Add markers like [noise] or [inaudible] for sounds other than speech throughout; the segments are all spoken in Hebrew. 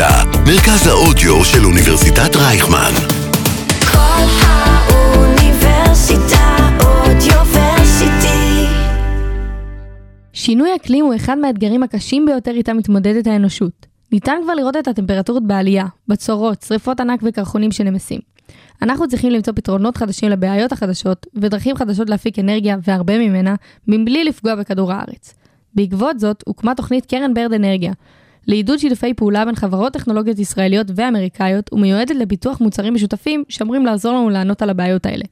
האוניברסיטה, מרכז האודיו של אוניברסיטת רייכמן. כל האוניברסיטה אודיוורסיטי. שינוי אקלים הוא אחד מהאתגרים הקשים ביותר איתם מתמודדת האנושות. ניתן כבר לראות את הטמפרטורות בעלייה, בצורות, שריפות ענק וקרחונים שנמסים. אנחנו צריכים למצוא פתרונות חדשים לבעיות החדשות, ודרכים חדשות להפיק אנרגיה, והרבה ממנה, מבלי לפגוע בכדור הארץ. בעקבות זאת, הוקמה תוכנית קרן ברד אנרגיה, לעידוד שיתופי פעולה בין חברות טכנולוגיות ישראליות ואמריקאיות, ומיועדת לפיתוח מוצרים משותפים שאמורים לעזור לנו לענות על הבעיות האלה.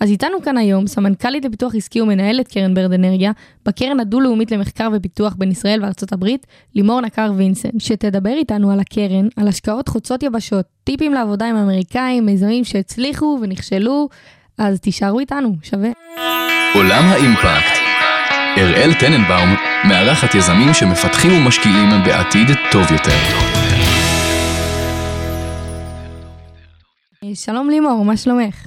אז איתנו כאן היום סמנכ"לית לפיתוח עסקי ומנהלת קרן ברד אנרגיה, בקרן הדו-לאומית למחקר ופיתוח בין ישראל וארצות הברית, לימור נקר וינסן, שתדבר איתנו על הקרן, על השקעות חוצות יבשות, טיפים לעבודה עם אמריקאים, מיזמים שהצליחו ונכשלו, אז תישארו איתנו, שווה. עולם האימפקט. אראל טננבאום מארחת יזמים שמפתחים ומשקיעים בעתיד טוב יותר. שלום לימור, מה שלומך?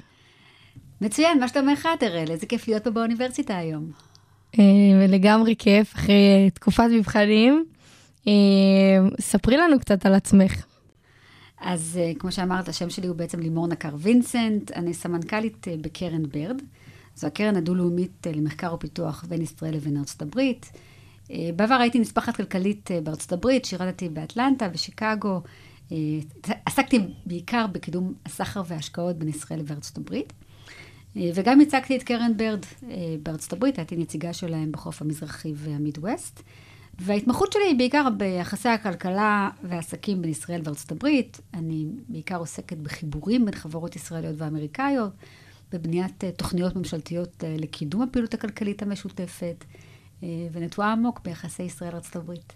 מצוין, מה שלומך את, אראל? איזה כיף להיות פה באוניברסיטה היום. אה, לגמרי כיף, אחרי תקופת מבחנים. אה, ספרי לנו קצת על עצמך. אז אה, כמו שאמרת, השם שלי הוא בעצם לימור נקר וינסנט, אני סמנכ"לית בקרן ברד. זו הקרן הדו-לאומית למחקר ופיתוח בין ישראל לבין ארצות הברית. בעבר הייתי נספחת כלכלית בארצות הברית, שירתתי באטלנטה, בשיקגו. עסקתי בעיקר בקידום הסחר וההשקעות בין ישראל וארצות הברית. וגם הצגתי את קרן ברד בארצות הברית, הייתי נציגה שלהם בחוף המזרחי והמידווסט. וההתמחות שלי היא בעיקר ביחסי הכלכלה והעסקים בין ישראל וארצות הברית. אני בעיקר עוסקת בחיבורים בין חברות ישראליות ואמריקאיות, בבניית תוכניות ממשלתיות לקידום הפעילות הכלכלית המשותפת, ונטועה עמוק ביחסי ישראל-ארצות הברית.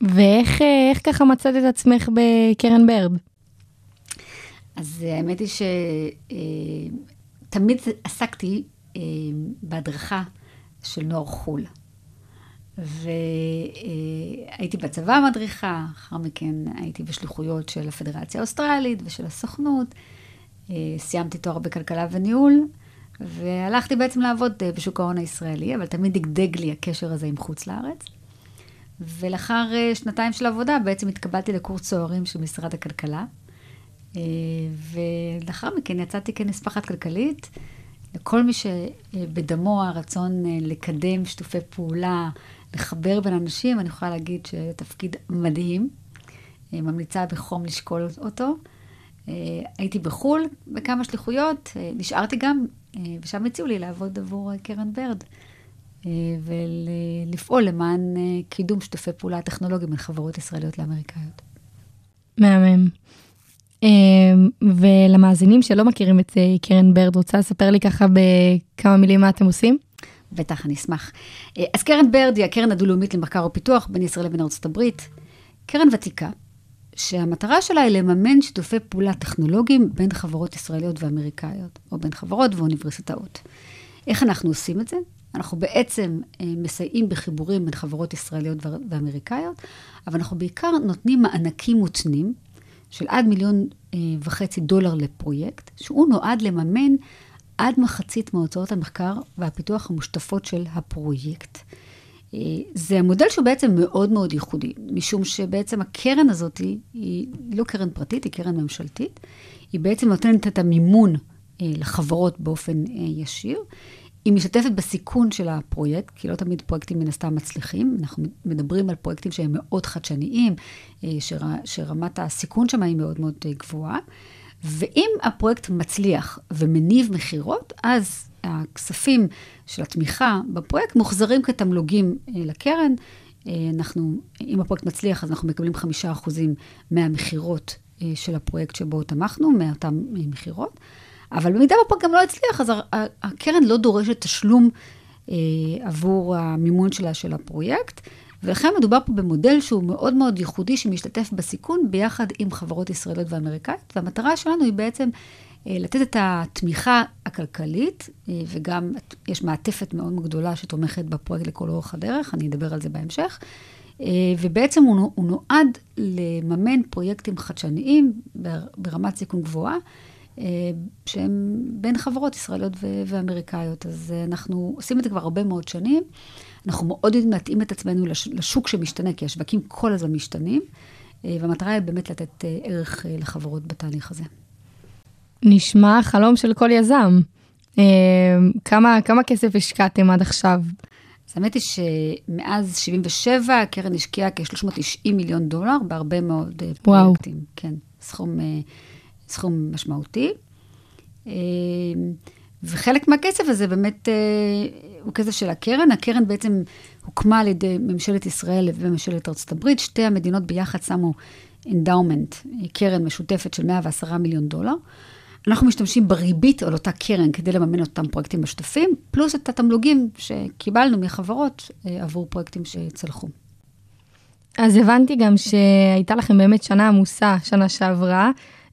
ואיך איך ככה מצאת את עצמך בקרן ברד? אז האמת היא שתמיד עסקתי אה, בהדרכה של נוער חו"ל. והייתי בצבא מדריכה, אחר מכן הייתי בשליחויות של הפדרציה האוסטרלית ושל הסוכנות. אה, סיימתי תואר בכלכלה וניהול, והלכתי בעצם לעבוד אה, בשוק ההון הישראלי, אבל תמיד דגדג לי הקשר הזה עם חוץ לארץ. ולאחר שנתיים של עבודה בעצם התקבלתי לקורס צוערים של משרד הכלכלה. ולאחר מכן יצאתי כנספחת כלכלית. לכל מי שבדמו הרצון לקדם שיתופי פעולה, לחבר בין אנשים, אני יכולה להגיד שזה תפקיד מדהים. ממליצה בחום לשקול אותו. הייתי בחו"ל בכמה שליחויות, נשארתי גם, ושם הציעו לי לעבוד עבור קרן ברד. ולפעול למען קידום שיתופי פעולה טכנולוגיים בין חברות ישראליות לאמריקאיות. מהמם. ולמאזינים שלא מכירים את קרן ברד, רוצה לספר לי ככה בכמה מילים מה אתם עושים? בטח, אני אשמח. אז קרן ברד היא הקרן הדו-לאומית למחקר ופיתוח בין ישראל לבין ארצות הברית. קרן ותיקה, שהמטרה שלה היא לממן שיתופי פעולה טכנולוגיים בין חברות ישראליות ואמריקאיות, או בין חברות ואוניברסיטאות. איך אנחנו עושים את זה? אנחנו בעצם מסייעים בחיבורים בין חברות ישראליות ואמריקאיות, אבל אנחנו בעיקר נותנים מענקים מותנים של עד מיליון וחצי דולר לפרויקט, שהוא נועד לממן עד מחצית מהוצאות המחקר והפיתוח המושתפות של הפרויקט. זה המודל שהוא בעצם מאוד מאוד ייחודי, משום שבעצם הקרן הזאת היא, היא לא קרן פרטית, היא קרן ממשלתית. היא בעצם נותנת את המימון לחברות באופן ישיר. היא משתתפת בסיכון של הפרויקט, כי לא תמיד פרויקטים מן הסתם מצליחים. אנחנו מדברים על פרויקטים שהם מאוד חדשניים, שר, שרמת הסיכון שם היא מאוד מאוד גבוהה. ואם הפרויקט מצליח ומניב מכירות, אז הכספים של התמיכה בפרויקט מוחזרים כתמלוגים לקרן. אנחנו, אם הפרויקט מצליח, אז אנחנו מקבלים חמישה אחוזים מהמכירות של הפרויקט שבו תמכנו, מאותן מכירות. אבל במידה והפרויקט גם לא הצליח, אז הקרן לא דורשת תשלום אה, עבור המימון שלה של הפרויקט, ולכן מדובר פה במודל שהוא מאוד מאוד ייחודי, שמשתתף בסיכון ביחד עם חברות ישראליות ואמריקאיות, והמטרה שלנו היא בעצם אה, לתת את התמיכה הכלכלית, אה, וגם יש מעטפת מאוד גדולה שתומכת בפרויקט לכל אורך הדרך, אני אדבר על זה בהמשך. ובעצם הוא, נועד לממן פרויקטים חדשניים ברמת סיכון גבוהה. שהם בין חברות ישראליות ואמריקאיות. אז אנחנו עושים את זה כבר הרבה מאוד שנים. אנחנו מאוד יודעים להתאים את עצמנו לשוק שמשתנה, כי השווקים כל הזמן משתנים. אה, והמטרה היא באמת לתת אה, ערך אה, לחברות בתהליך הזה. נשמע חלום של כל יזם. אה, כמה, כמה כסף השקעתם עד עכשיו? אז האמת היא שמאז 77 הקרן השקיעה כ-390 מיליון דולר בהרבה מאוד אה, וואו. פרויקטים. כן, סכום, אה, סכום משמעותי. אה, וחלק מהכסף הזה באמת אה, הוא כסף של הקרן. הקרן בעצם הוקמה על ידי ממשלת ישראל וממשלת ארצות הברית. שתי המדינות ביחד שמו endowment, קרן משותפת של 110 מיליון דולר. אנחנו משתמשים בריבית על אותה קרן כדי לממן אותם פרויקטים משותפים, פלוס את התמלוגים שקיבלנו מחברות אה, עבור פרויקטים שצלחו. אז הבנתי גם שהייתה לכם באמת שנה עמוסה, שנה שעברה.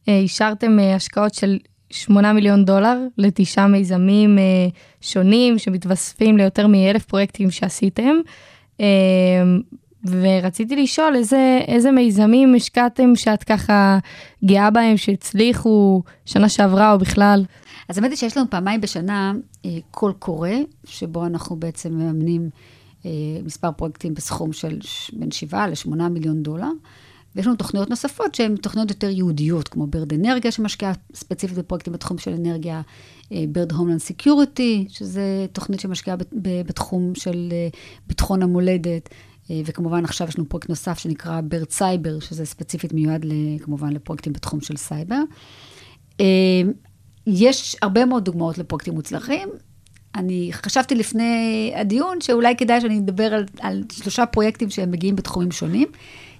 אה, אישרתם אה, השקעות של 8 מיליון דולר לתשעה מיזמים שונים שמתווספים ליותר מאלף פרויקטים שעשיתם. אה, ורציתי לשאול איזה, איזה מיזמים השקעתם שאת ככה גאה בהם, שהצליחו שנה שעברה או בכלל? אז האמת היא שיש לנו פעמיים בשנה אה, קול קורא, שבו אנחנו בעצם מממנים אה, מספר פרויקטים בסכום של בין 7 ל-8 מיליון דולר. ויש לנו תוכניות נוספות שהן תוכניות יותר ייעודיות, כמו ברד אנרגיה, שמשקיעה ספציפית בפרויקטים בתחום של אנרגיה, BIRD Homeland Security, שזה תוכנית שמשקיעה בתחום של אה, ביטחון המולדת. אה, וכמובן עכשיו יש לנו פרויקט נוסף שנקרא BIRD Cyber, שזה ספציפית מיועד כמובן לפרויקטים בתחום של סייבר. אה, יש הרבה מאוד דוגמאות לפרויקטים מוצלחים. אני חשבתי לפני הדיון שאולי כדאי שאני אדבר על, על שלושה פרויקטים שהם מגיעים בתחומים שונים.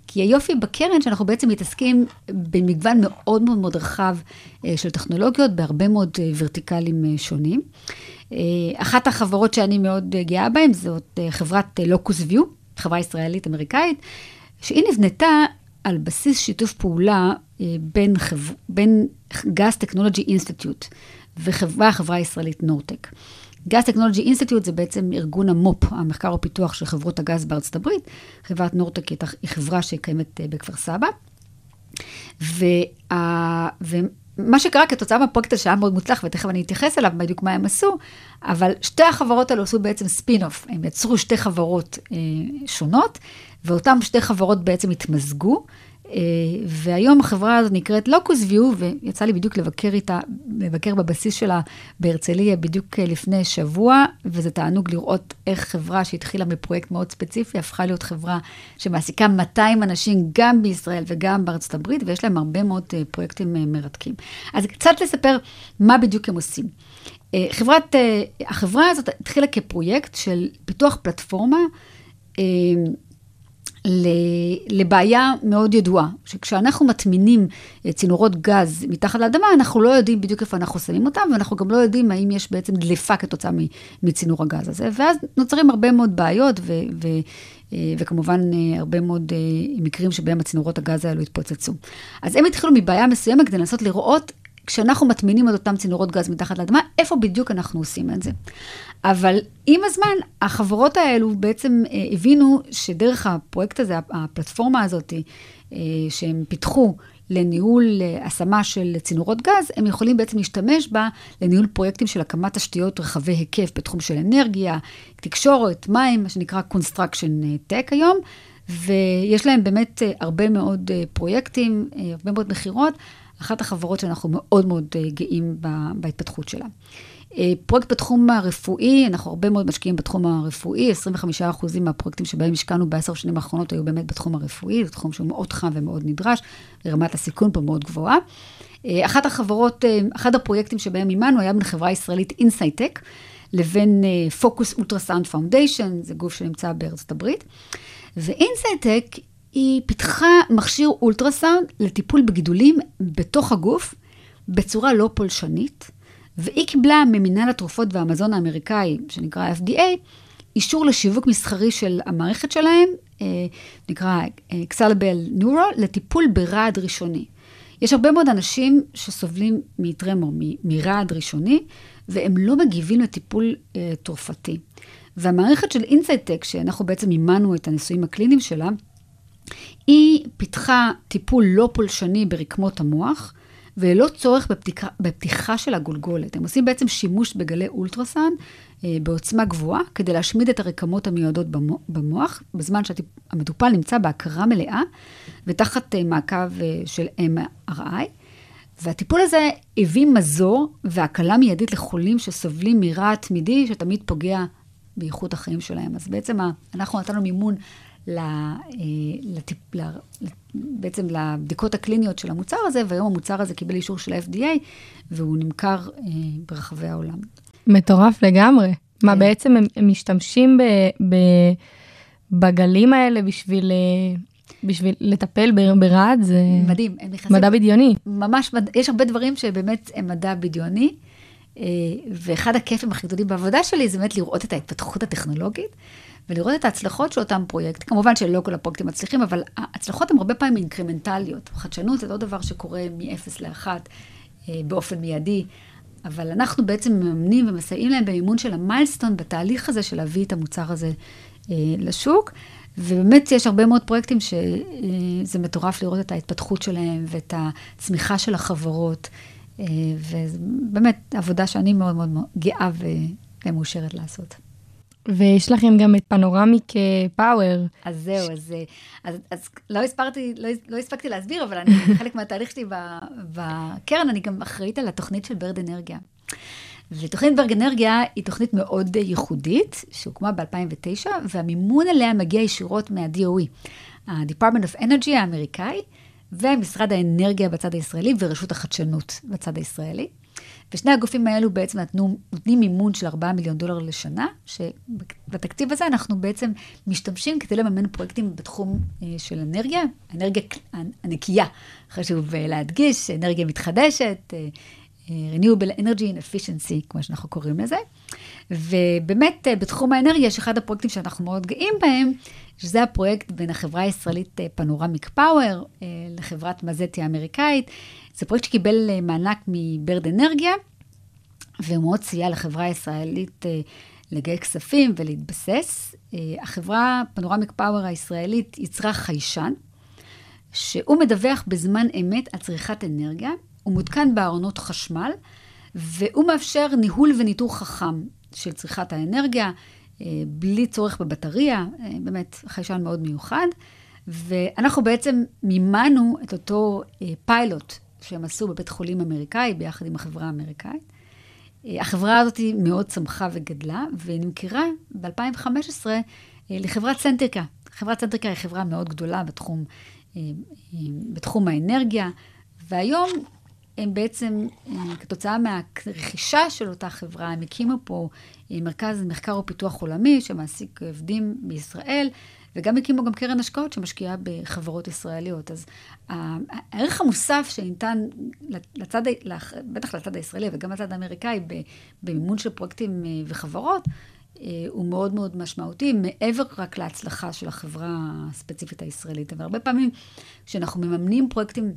כי היופי בקרן שאנחנו בעצם מתעסקים במגוון מאוד מאוד מאוד רחב אה, של טכנולוגיות, בהרבה מאוד ורטיקלים שונים. אחת החברות שאני מאוד אה, גאה בהן זאת חברת Locusview, חברה ישראלית-אמריקאית, שהיא נבנתה על בסיס שיתוף פעולה אה, בין, חבר... בין Gas Technology Institute וחברה, החברה הישראלית נורטק. Gas Technology Institute זה בעצם ארגון המו"פ, המחקר ופיתוח של חברות הגז בארצות הברית. חברת נורטק היא היא חברה שקיימת אה, בכפר סבא. וה... ומה שקרה כתוצאה מהפרויקט הזה שהיה מאוד מוצלח, ותכף אני אתייחס אליו בדיוק מה הם עשו, אבל שתי החברות האלו עשו בעצם ספין-אוף. הם יצרו שתי חברות אה, שונות, ואותן שתי חברות בעצם התמזגו. אה, והיום החברה הזאת נקראת Locusview, ויצא לי בדיוק לבקר איתה, לבקר בבסיס שלה בהרצליה בדיוק אה, לפני שבוע, וזה תענוג לראות איך חברה שהתחילה מפרויקט מאוד ספציפי, הפכה להיות חברה שמעסיקה 200 אנשים גם בישראל וגם בארצות הברית, ויש להם הרבה מאוד אה, פרויקטים מרתקים. אז קצת לספר מה בדיוק הם עושים. חברת, החברה הזאת התחילה כפרויקט של פיתוח פלטפורמה, לבעיה מאוד ידועה, שכשאנחנו מטמינים אה, צינורות גז מתחת לאדמה, אנחנו לא יודעים בדיוק איפה אנחנו שמים אותם, ואנחנו גם לא יודעים האם יש בעצם דליפה כתוצאה מצינור הגז הזה. ואז נוצרים הרבה מאוד בעיות, ו- ו- אה, וכמובן אה, הרבה מאוד מקרים שבהם הצינורות הגז האלו התפוצצו. אז הם התחילו מבעיה מסוימת כדי לנסות לראות כשאנחנו מטמינים את אותם צינורות גז מתחת לאדמה, איפה בדיוק אנחנו עושים את זה. אבל עם הזמן, החברות האלו בעצם אה, הבינו שדרך הפרויקט הזה, הפלטפורמה הזאת, אה, שהם פיתחו לניהול אה, השמה של צינורות גז, הם יכולים בעצם להשתמש בה לניהול פרויקטים של הקמת תשתיות רחבי היקף בתחום של אנרגיה, תקשורת, מים, מה שנקרא Construction Tech היום. ויש להם באמת הרבה מאוד פרויקטים, הרבה מאוד מכירות. אחת החברות שאנחנו מאוד מאוד גאים בהתפתחות שלה. פרויקט בתחום הרפואי, אנחנו הרבה מאוד משקיעים בתחום הרפואי, 25% מהפרויקטים שבהם השקענו בעשר שנים האחרונות היו באמת בתחום הרפואי, זה תחום שהוא מאוד חם ומאוד נדרש, רמת הסיכון פה מאוד גבוהה. אחת החברות, אחד הפרויקטים שבהם מימנו היה בין חברה ישראלית Insightec, לבין Focused Ultrasound Foundation, זה גוף שנמצא בארצות הברית. ו Insightec היא פיתחה מכשיר אולטרסאונד לטיפול בגידולים בתוך הגוף בצורה לא פולשנית, והיא קיבלה ממינהל התרופות והמזון האמריקאי, שנקרא FDA, אישור לשיווק מסחרי של המערכת שלהם, נקרא Exablate Neuro, לטיפול ברעד ראשוני. יש הרבה מאוד אנשים שסובלים מטרמור, מרעד ראשוני, והם לא מגיבים לטיפול אה, תרופתי. והמערכת של Insightec, שאנחנו בעצם מימנו את הניסויים הקליניים שלה, היא פיתחה טיפול לא פולשני ברקמות המוח, וללא צורך בפתיחה, בפתיחה של הגולגולת. הם עושים בעצם שימוש בגלי אולטרסאונד אה, בעוצמה גבוהה, כדי להשמיד את הרקמות המיועדות במו- במוח, בזמן שהמטופל נמצא בהכרה מלאה, ותחת אה, מעקב אה, של MRI. והטיפול הזה הביא מזור והקלה מיידית לחולים שסובלים מרעד תמידי, שתמיד פוגע באיכות החיים שלהם. אז בעצם אנחנו נתנו מימון לטיפ, ל, בעצם לבדיקות הקליניות של המוצר הזה, והיום המוצר הזה קיבל אישור של ה-FDA, והוא נמכר אה, ברחבי העולם. מטורף לגמרי. מה כן. בעצם הם, הם משתמשים ב, ב, בגלים האלה בשביל, אה, בשביל לטפל ברעד? זה מדהים, הם נכנסים... מדע בדיוני. ממש, יש הרבה דברים שבאמת הם מדע בדיוני, אה, ואחד הכיפים הכי גדולים בעבודה שלי זה באמת לראות את ההתפתחות הטכנולוגית, ולראות את ההצלחות של אותם פרויקט. כמובן שלא כל הפרויקטים מצליחים, אבל ההצלחות הן הרבה פעמים אינקרמנטליות. חדשנות זה לא דבר שקורה מ-0 ל-1 באופן מיידי, אבל אנחנו בעצם מממנים ומסייעים להם במימון של המיילסטון בתהליך הזה של להביא את המוצר הזה אה, לשוק. ובאמת יש הרבה מאוד פרויקטים שזה מטורף לראות את ההתפתחות שלהם ואת הצמיחה של החברות. אה, ובאמת עבודה שאני מאוד מאוד גאה ומאושרת לעשות. ויש לכם גם את פנורמיק אה, פאוור. אז זהו, אז, אה, אז, אז לא, הספרתי, לא, לא הספקתי להסביר, אבל אני, [laughs] חלק מהתהליך שלי בקרן, אני גם אחראית על התוכנית של ברד אנרגיה. ותוכנית ברד אנרגיה היא תוכנית מאוד ייחודית, שהוקמה ב-2009, והמימון עליה מגיע ישירות מה-DOE, ה-Department of Energy האמריקאי, ומשרד האנרגיה בצד הישראלי ורשות החדשנות בצד הישראלי. ושני הגופים האלו בעצם נתנו, נותנים מימון של 4 מיליון דולר לשנה, שבתקציב הזה אנחנו בעצם משתמשים כדי לממן פרויקטים בתחום אה, של אנרגיה, אנרגיה הנקייה, חשוב אה, להדגיש, אנרגיה מתחדשת, אה, Renewable Energy and Efficiency, כמו שאנחנו קוראים לזה. ובאמת, אה, בתחום האנרגיה יש אחד הפרויקטים שאנחנו מאוד גאים בהם, שזה הפרויקט בין החברה הישראלית אה, פנורמיק פאוור אה, לחברת מזטי האמריקאית. זה פרויקט שקיבל מענק מברד אנרגיה, והוא מאוד סייע לחברה הישראלית לגייס כספים ולהתבסס. החברה פנורמיק פאוור הישראלית יצרה חיישן, שהוא מדווח בזמן אמת על צריכת אנרגיה, הוא מותקן בארונות חשמל, והוא מאפשר ניהול וניטור חכם של צריכת האנרגיה, אה, בלי צורך בבטריה, אה, באמת חיישן מאוד מיוחד. ואנחנו בעצם מימנו את אותו אה, פיילוט שהם עשו בבית חולים אמריקאי, ביחד עם החברה האמריקאית. החברה הזאת מאוד צמחה וגדלה, ונמכרה ב-2015 לחברת סנטריקה. חברת סנטריקה היא חברה מאוד גדולה בתחום, בתחום האנרגיה, והיום הם בעצם, אה, כתוצאה מהרכישה של אותה חברה, הם הקימו פה אה, מרכז מחקר ופיתוח עולמי שמעסיק עובדים בישראל, וגם הקימו גם קרן השקעות שמשקיעה בחברות ישראליות. אז הערך המוסף שניתן לצד, בטח לצד הישראלי וגם לצד האמריקאי, במימון של פרויקטים אה, וחברות, הוא מאוד מאוד משמעותי, מעבר רק להצלחה של החברה הספציפית הישראלית. אבל הרבה פעמים, כשאנחנו מממנים פרויקטים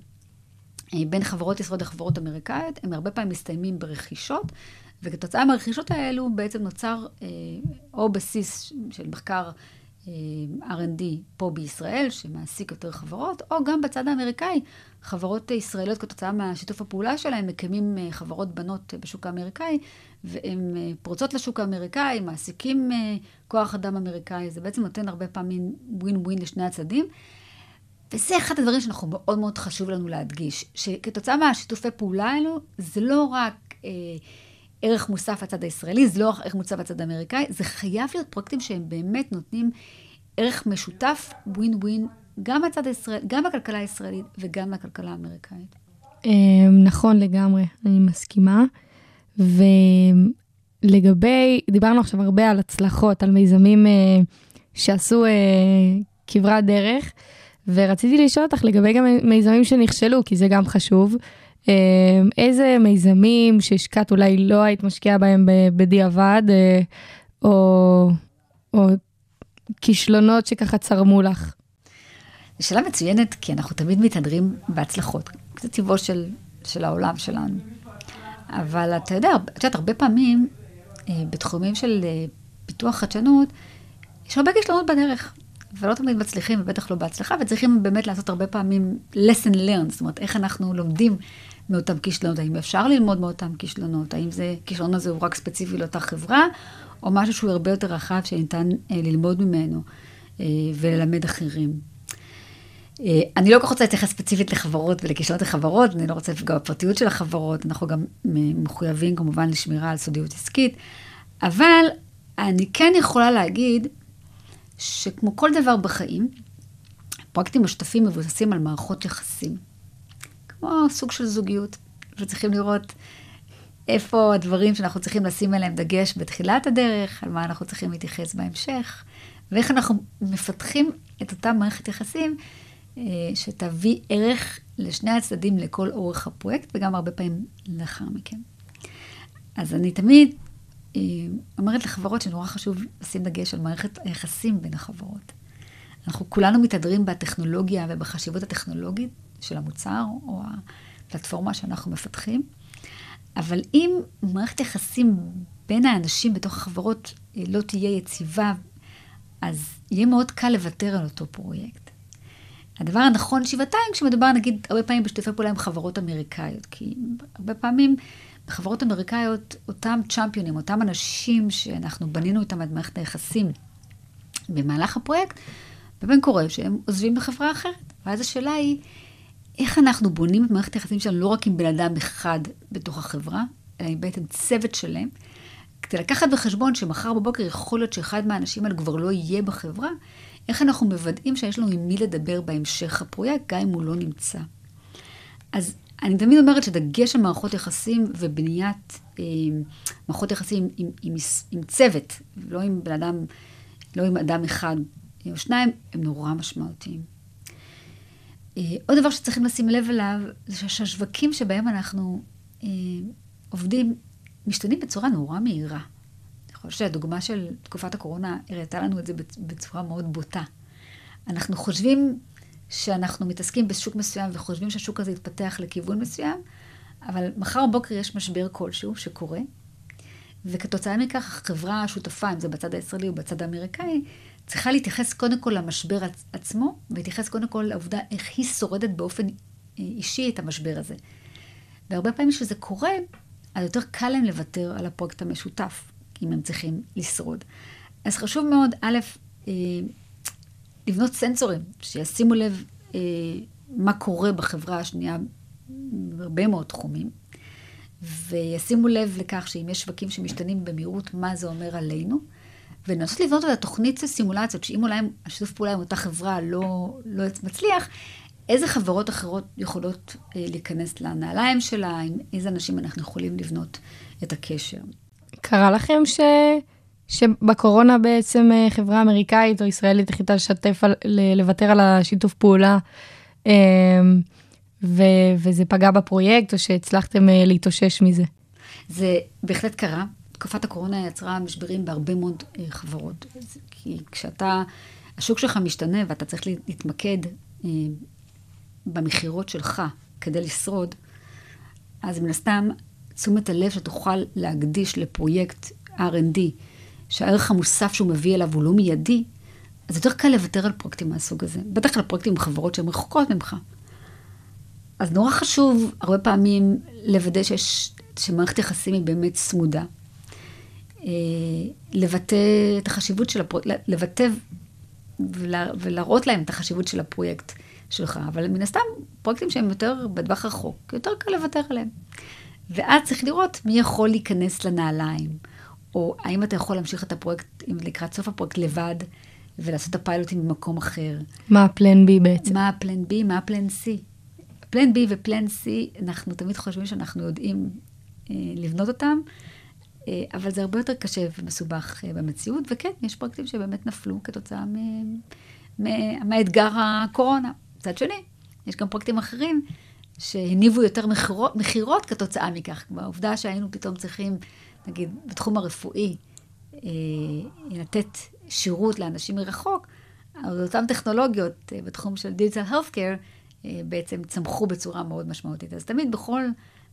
בין חברות ישראליות לחברות אמריקאיות, הם הרבה פעמים מסתיימים ברכישות, וכתוצאה מהרכישות האלו בעצם נוצר אה, או בסיס של מחקר אה, R&D פה בישראל, שמעסיק יותר חברות, או גם בצד האמריקאי, חברות ישראליות כתוצאה מהשיתוף הפעולה שלהם, מקימים אה, חברות בנות בשוק האמריקאי, והן אה, פורצות לשוק האמריקאי, מעסיקים אה, כוח אדם אמריקאי, זה בעצם נותן הרבה פעמים ווין ווין לשני הצדדים. וזה אחד הדברים שאנחנו מאוד מאוד חשוב לנו להדגיש, שכתוצאה מהשיתופי פעולה האלו, זה לא רק אה, ערך מוסף לצד הישראלי, זה לא רק ערך מוסף לצד האמריקאי, זה חייב להיות פרויקטים שהם באמת נותנים ערך משותף, ווין ווין, גם בצד הישראלי, גם בכלכלה הישראלית וגם בכלכלה האמריקאית. נכון לגמרי, אני מסכימה. ולגבי, דיברנו עכשיו הרבה על הצלחות, על מיזמים אה, שעשו אה, כברת דרך. ורציתי לשאול אותך לגבי גם מיזמים שנכשלו, כי זה גם חשוב. איזה מיזמים שהשקעת אולי לא היית משקיעה בהם בדיעבד, או, או כישלונות שככה צרמו לך? זו שאלה מצוינת, כי אנחנו תמיד מתהדרים בהצלחות. זה טבעו של, של העולם שלנו. אבל אתה יודע, את יודעת, הרבה פעמים בתחומים של פיתוח חדשנות, יש הרבה כישלונות בדרך. ולא תמיד מצליחים, ובטח לא בהצלחה, וצריכים באמת לעשות הרבה פעמים lesson learned, זאת אומרת, איך אנחנו לומדים מאותם כישלונות, האם אפשר ללמוד מאותם כישלונות, האם זה, כישלון הזה הוא רק ספציפי לאותה חברה, או משהו שהוא הרבה יותר רחב שניתן אה, ללמוד ממנו אה, וללמד אחרים. אה, אני לא כל כך רוצה להתייחס ספציפית לחברות ולכישלונות לחברות, אני לא רוצה לפגוע בפרטיות של החברות, אנחנו גם מחויבים כמובן לשמירה על סודיות עסקית, אבל אני כן יכולה להגיד שכמו כל דבר בחיים, פרויקטים משותפים מבוססים על מערכות יחסים. כמו סוג של זוגיות, וצריכים לראות איפה הדברים שאנחנו צריכים לשים עליהם דגש בתחילת הדרך, על מה אנחנו צריכים להתייחס בהמשך, ואיך אנחנו מפתחים את אותה מערכת יחסים אה, שתביא ערך לשני הצדדים לכל אורך הפרויקט, וגם הרבה פעמים לאחר מכן. אז אני תמיד אומרת לחברות שנורא חשוב לשים דגש על מערכת היחסים בין החברות. אנחנו כולנו מתהדרים בטכנולוגיה ובחשיבות הטכנולוגית של המוצר או הפלטפורמה שאנחנו מפתחים, אבל אם מערכת יחסים בין האנשים בתוך החברות אה, לא תהיה יציבה, אז יהיה מאוד קל לוותר על אותו פרויקט. הדבר הנכון שבעתיים כשמדובר נגיד הרבה פעמים בשיתופי פעולה עם חברות אמריקאיות, כי הרבה פעמים בחברות אמריקאיות אותם צ'מפיונים, אותם אנשים שאנחנו בנינו איתם את מערכת היחסים במהלך הפרויקט, ובין קורה שהם עוזבים בחברה אחרת. ואז השאלה היא, איך אנחנו בונים את מערכת היחסים שלנו לא רק עם בן אדם אחד בתוך החברה, אלא עם בעצם צוות שלם, כדי לקחת בחשבון שמחר בבוקר יכול להיות שאחד מהאנשים האלה כבר לא יהיה בחברה, איך אנחנו מוודאים שיש לנו עם מי לדבר בהמשך הפרויקט, גם אם הוא לא נמצא. אז אני תמיד אומרת שדגש על מערכות יחסים ובניית אה, מערכות יחסים עם, עם, עם, עם צוות, לא עם בן אדם, לא עם אדם אחד או שניים, הם נורא משמעותיים. אה, עוד דבר שצריכים לשים לב אליו, זה שהשווקים שבהם אנחנו אה, עובדים משתנים בצורה נורא מהירה. אני חושבת שהדוגמה של תקופת הקורונה הראתה לנו את זה בצורה מאוד בוטה. אנחנו חושבים שאנחנו מתעסקים בשוק מסוים וחושבים שהשוק הזה יתפתח לכיוון מסוים, אבל מחר בבוקר יש משבר כלשהו שקורה, וכתוצאה מכך החברה השותפה, אם זה בצד הישראלי או בצד האמריקאי, צריכה להתייחס קודם כל למשבר עצמו, ולהתייחס קודם כל לעובדה איך היא שורדת באופן אה, אישי את המשבר הזה. והרבה פעמים כשזה קורה, אז יותר קל להם לוותר על הפרויקט המשותף, אם הם צריכים לשרוד. אז חשוב מאוד, א', אה, לבנות סנסורים, שישימו לב אה, מה קורה בחברה השנייה בהרבה מאוד תחומים, וישימו לב לכך שאם יש שווקים שמשתנים במהירות, מה זה אומר עלינו. ולנסות לבנות את התוכנית סימולציות, שאם אולי השיתוף פעולה עם אותה חברה לא, לא מצליח, איזה חברות אחרות יכולות אה, להיכנס לנעליים שלה, עם איזה אנשים אנחנו יכולים לבנות את הקשר. קרה לכם ש... שבקורונה בעצם אה, חברה אמריקאית או ישראלית החליטה לשתף, על, לוותר על השיתוף פעולה, אה, ו, וזה פגע בפרויקט, או שהצלחתם אה, להתאושש מזה? זה בהחלט קרה. תקופת הקורונה יצרה משברים בהרבה מאוד חברות. כי כשאתה, השוק שלך משתנה ואתה צריך להתמקד במכירות שלך כדי לשרוד, אז מן הסתם, תשומת הלב שתוכל להקדיש לפרויקט R&D, שהערך המוסף שהוא מביא אליו הוא לא מיידי, אז יותר קל לוותר על פרויקטים מהסוג הזה. בטח על פרויקטים עם חברות שהן רחוקות ממך. אז נורא חשוב הרבה פעמים לוודא שיש, שמערכת יחסים היא באמת צמודה. אה, לבטא את החשיבות של הפרויקט, לבטא ולהראות להם את החשיבות של הפרויקט שלך. אבל מן הסתם, פרויקטים שהם יותר בטווח רחוק, יותר קל לוותר עליהם. ואז צריך לראות מי יכול להיכנס לנעליים. או האם אתה יכול להמשיך את הפרויקט לקראת סוף הפרויקט לבד, ולעשות את הפיילוטים במקום אחר. מה הפלן B בעצם? מה הפלן B, מה הפלן C. פלן B ופלן C, אנחנו תמיד חושבים שאנחנו יודעים אה, לבנות אותם, אה, אבל זה הרבה יותר קשה ומסובך אה, במציאות, וכן, יש פרויקטים שבאמת נפלו כתוצאה מהאתגר הקורונה. מצד שני, יש גם פרויקטים אחרים שהניבו יותר מכירות כתוצאה מכך. העובדה שהיינו פתאום צריכים נגיד, בתחום הרפואי, אה, לתת שירות לאנשים מרחוק, אז אותן טכנולוגיות אה, בתחום של דיגיטל healthcare אה, בעצם צמחו בצורה מאוד משמעותית. אז תמיד בכל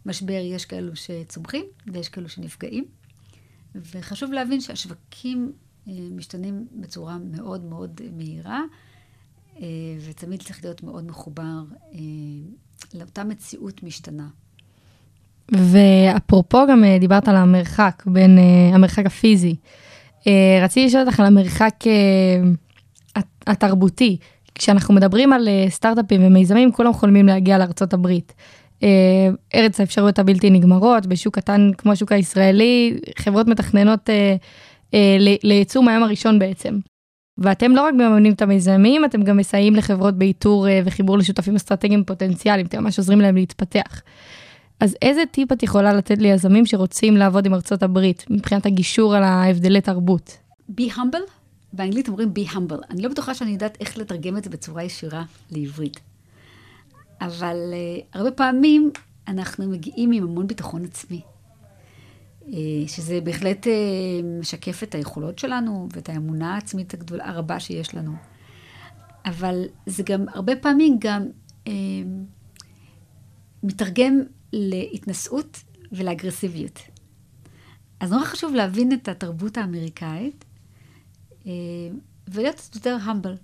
משבר יש כאלו שצומחים ויש כאלו שנפגעים, וחשוב להבין שהשווקים משתנים בצורה מאוד מאוד מהירה, ותמיד צריך להיות מאוד מחובר לאותה מציאות משתנה. ואפרופו גם אה, דיברת על המרחק בין, אה, המרחק הפיזי. אה, רציתי לשאול אותך על המרחק הת- התרבותי. כשאנחנו מדברים על סטארט-אפים ומיזמים, כולם חולמים להגיע לארצות הברית. ארץ האפשרויות הבלתי נגמרות, בשוק קטן כמו השוק הישראלי, חברות מתכננות אה, אה, ל- לייצור מהיום הראשון בעצם. ואתם לא רק מממנים את המיזמים, אתם גם מסייעים לחברות באיתור אה, וחיבור לשותפים אסטרטגיים פוטנציאליים, אתם ממש עוזרים להם להתפתח. אז איזה טיפ את יכולה לתת ליזמים שרוצים לעבוד עם ארצות הברית, מבחינת הגישור על ההבדלי תרבות? be humble, באנגלית אומרים be humble. אני לא בטוחה שאני יודעת איך לתרגם את זה בצורה ישירה לעברית. אבל uh, הרבה פעמים אנחנו מגיעים עם המון ביטחון עצמי. Uh, שזה בהחלט uh, משקף את היכולות שלנו ואת האמונה העצמית הגדולה, הרבה שיש לנו. אבל זה גם, הרבה פעמים גם uh, מתרגם להתנשאות ולאגרסיביות. אז נורא חשוב להבין את התרבות האמריקאית אה, ולהיות יותר המבל.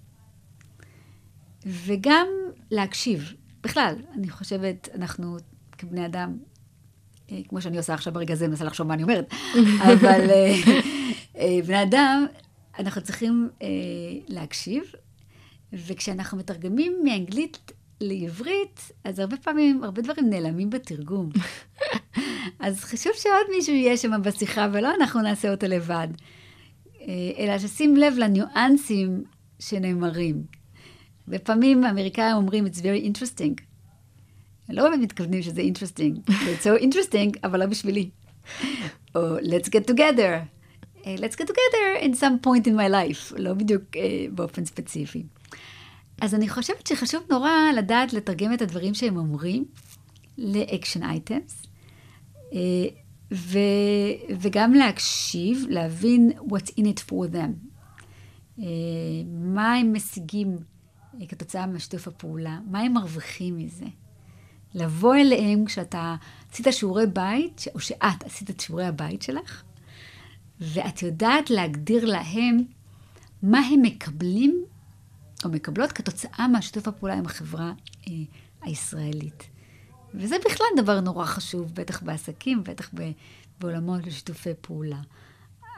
וגם להקשיב. בכלל, אני חושבת, אנחנו כבני אדם, אה, כמו שאני עושה עכשיו ברגע הזה, מנסה לחשוב מה אני אומרת, [laughs] אבל אה, בני אדם, אנחנו צריכים להקשיב, וכשאנחנו מתרגמים מאנגלית לעברית, אז הרבה פעמים, הרבה דברים נעלמים בתרגום. [laughs] אז חשוב שעוד מישהו יהיה שם בשיחה, ולא אנחנו נעשה אותה לבד. אה, אלא ששים לב לניואנסים שנאמרים. ופעמים האמריקאים אומרים, it's very interesting. לא באמת מתכוונים שזה interesting. It's so interesting, אבל לא בשבילי. או let's get together. אה, let's get together in some point in my life. לא בדיוק אה, באופן ספציפי. אז אני חושבת שחשוב נורא לדעת לתרגם את הדברים שהם אומרים לאקשן אייטמס. אה, וגם להקשיב, להבין what's in it for them. אה, מה הם משיגים אה, כתוצאה משיתוף הפעולה, מה הם מרוויחים מזה. לבוא אליהם כשאתה עשית שיעורי בית, או שאת עשית את שיעורי הבית שלך, ואת יודעת להגדיר להם מה הם מקבלים או מקבלות כתוצאה מהשיתוף הפעולה עם החברה אה, הישראלית. וזה בכלל דבר נורא חשוב, בטח בעסקים, בטח ב- בעולמות של שיתופי פעולה.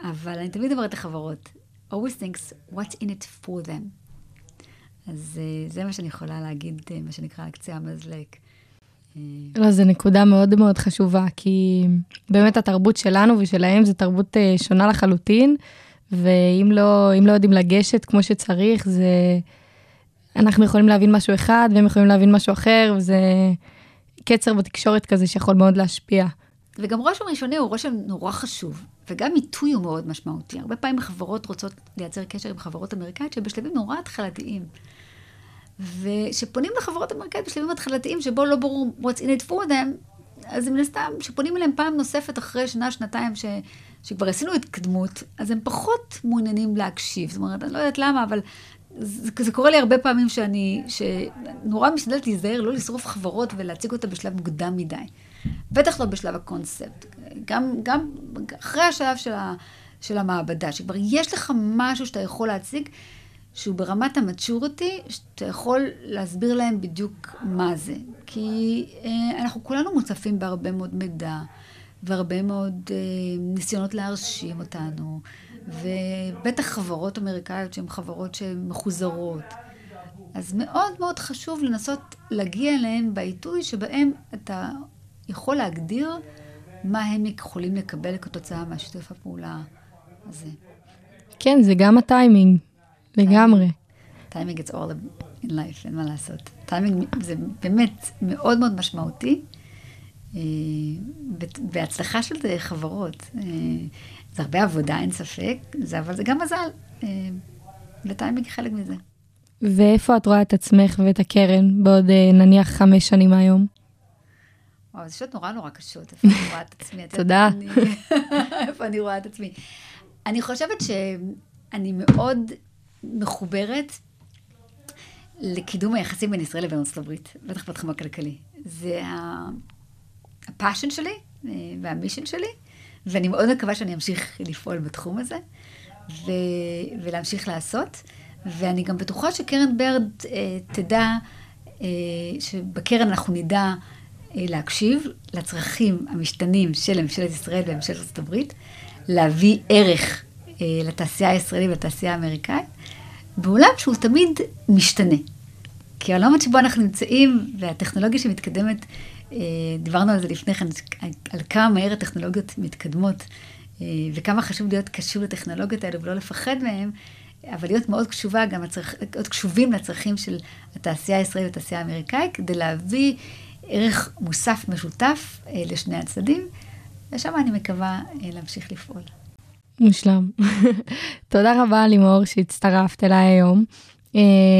אבל אני תמיד אומרת לחברות, always thinks what's in it for them. אז אה, זה מה שאני יכולה להגיד, אה, מה שנקרא, על קצה המזלג. אה, לא, זו נקודה מאוד מאוד חשובה, כי באמת התרבות שלנו ושלהם זו תרבות אה, שונה לחלוטין, ואם לא, אם לא יודעים לגשת כמו שצריך, זה... אנחנו יכולים להבין משהו אחד, והם יכולים להבין משהו אחר, וזה קצר בתקשורת כזה שיכול מאוד להשפיע. וגם רושם ראשוני הוא רושם נורא חשוב, וגם עיתוי הוא מאוד משמעותי. הרבה פעמים חברות רוצות לייצר קשר עם חברות אמריקאיות שבשלבים נורא התחלתיים. וכשפונים לחברות אמריקאיות בשלבים התחלתיים, שבו לא ברור what's in it for them, אז מן הסתם, כשפונים אליהם פעם נוספת אחרי שנה, שנתיים, ש... שכבר עשינו התקדמות, אז הם פחות מעוניינים להקשיב. זאת אומרת, אני לא יודעת למה, אבל זה, זה קורה לי הרבה פעמים שאני, שנורא משתדלת להיזהר, לא לשרוף חברות ולהציג אותה בשלב מוקדם מדי. בטח לא בשלב הקונספט. גם, גם אחרי השלב של, ה, של המעבדה, שכבר יש לך משהו שאתה יכול להציג, שהוא ברמת המצ'ורטי, שאתה יכול להסביר להם בדיוק מה זה. כי אה, אנחנו כולנו מוצפים בהרבה מאוד מידע, והרבה מאוד אה, ניסיונות להרשים אותנו, ובטח חברות אמריקאיות שהן חברות שהן מחוזרות. אז מאוד מאוד חשוב לנסות להגיע אליהם בעיתוי שבהם אתה יכול להגדיר מה הם יכולים לקבל כתוצאה מהשיתוף הפעולה הזה. כן, זה גם הטיימינג, לגמרי. טיימינג it's all in life, אין מה לעשות. טיימינג זה באמת מאוד מאוד משמעותי, אה, והצלחה של זה חברות. אה, זה הרבה עבודה, אין ספק, זה, אבל זה גם מזל, אה, וטיימינג חלק מזה. ואיפה את רואה את עצמך ואת הקרן בעוד אה, נניח חמש שנים מהיום? וואו, זה שאלות נורא נורא קשות, איפה אני רואה את [laughs] עצמי. תודה. [laughs] איפה אני רואה את עצמי. אני חושבת שאני מאוד מחוברת לקידום היחסים בין ישראל לבין ארצות הברית, בטח בתחום הכלכלי. זה ה- הפאשן שלי אה, והמישן שלי, ואני מאוד מקווה שאני אמשיך לפעול בתחום הזה, ו- ולהמשיך לעשות. ואני גם בטוחה שקרן ברד אה, תדע, אה, שבקרן אנחנו נדע אה, להקשיב לצרכים המשתנים של ממשלת ישראל וממשלת ארצות הברית, להביא ערך אה, לתעשייה הישראלית ולתעשייה האמריקאית, בעולם שהוא תמיד משתנה. כי העולם שבו אנחנו נמצאים והטכנולוגיה שמתקדמת, דיברנו על זה לפני כן, על כמה מהר הטכנולוגיות מתקדמות אה, וכמה חשוב להיות קשוב לטכנולוגיות האלה ולא לפחד מהן, אבל להיות מאוד קשובה, גם הצרכ... להיות קשובים לצרכים של התעשייה הישראלית והתעשייה האמריקאית, כדי להביא ערך מוסף משותף אה, לשני הצדדים, ושם אני מקווה להמשיך לפעול. מושלם. [laughs] תודה רבה לימור שהצטרפת אליי היום.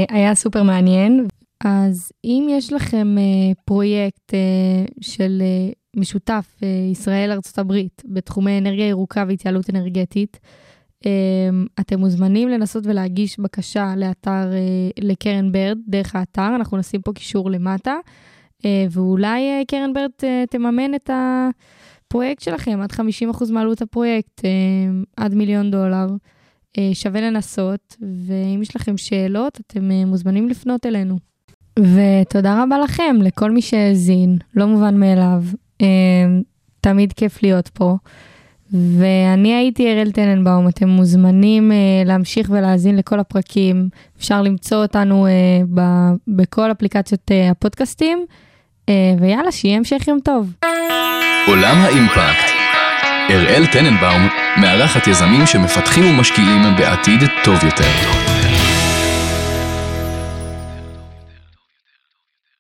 היה סופר מעניין, אז אם יש לכם uh, פרויקט uh, של uh, משותף uh, ישראל-ארצות הברית בתחומי אנרגיה ירוקה והתייעלות אנרגטית, uh, אתם מוזמנים לנסות ולהגיש בקשה לאתר, uh, לקרן ברד דרך האתר, אנחנו נשים פה קישור למטה, uh, ואולי uh, קרן ברד uh, תממן את הפרויקט שלכם עד 50% מעלות הפרויקט, uh, עד מיליון דולר. שווה לנסות, ואם יש לכם שאלות, אתם מוזמנים לפנות אלינו. ותודה רבה לכם, לכל מי שהאזין, לא מובן מאליו. אה, תמיד כיף להיות פה. ואני הייתי אראל טננבאום, אתם מוזמנים uh, להמשיך ולהאזין לכל הפרקים. אפשר למצוא אותנו uh, ב- בכל אפליקציות uh, הפודקאסטים, uh, ויאללה, שיהיה המשך יום טוב. עולם האימפקט. אראל טננבאום מארחת יזמים שמפתחים ומשקיעים בעתיד טוב יותר.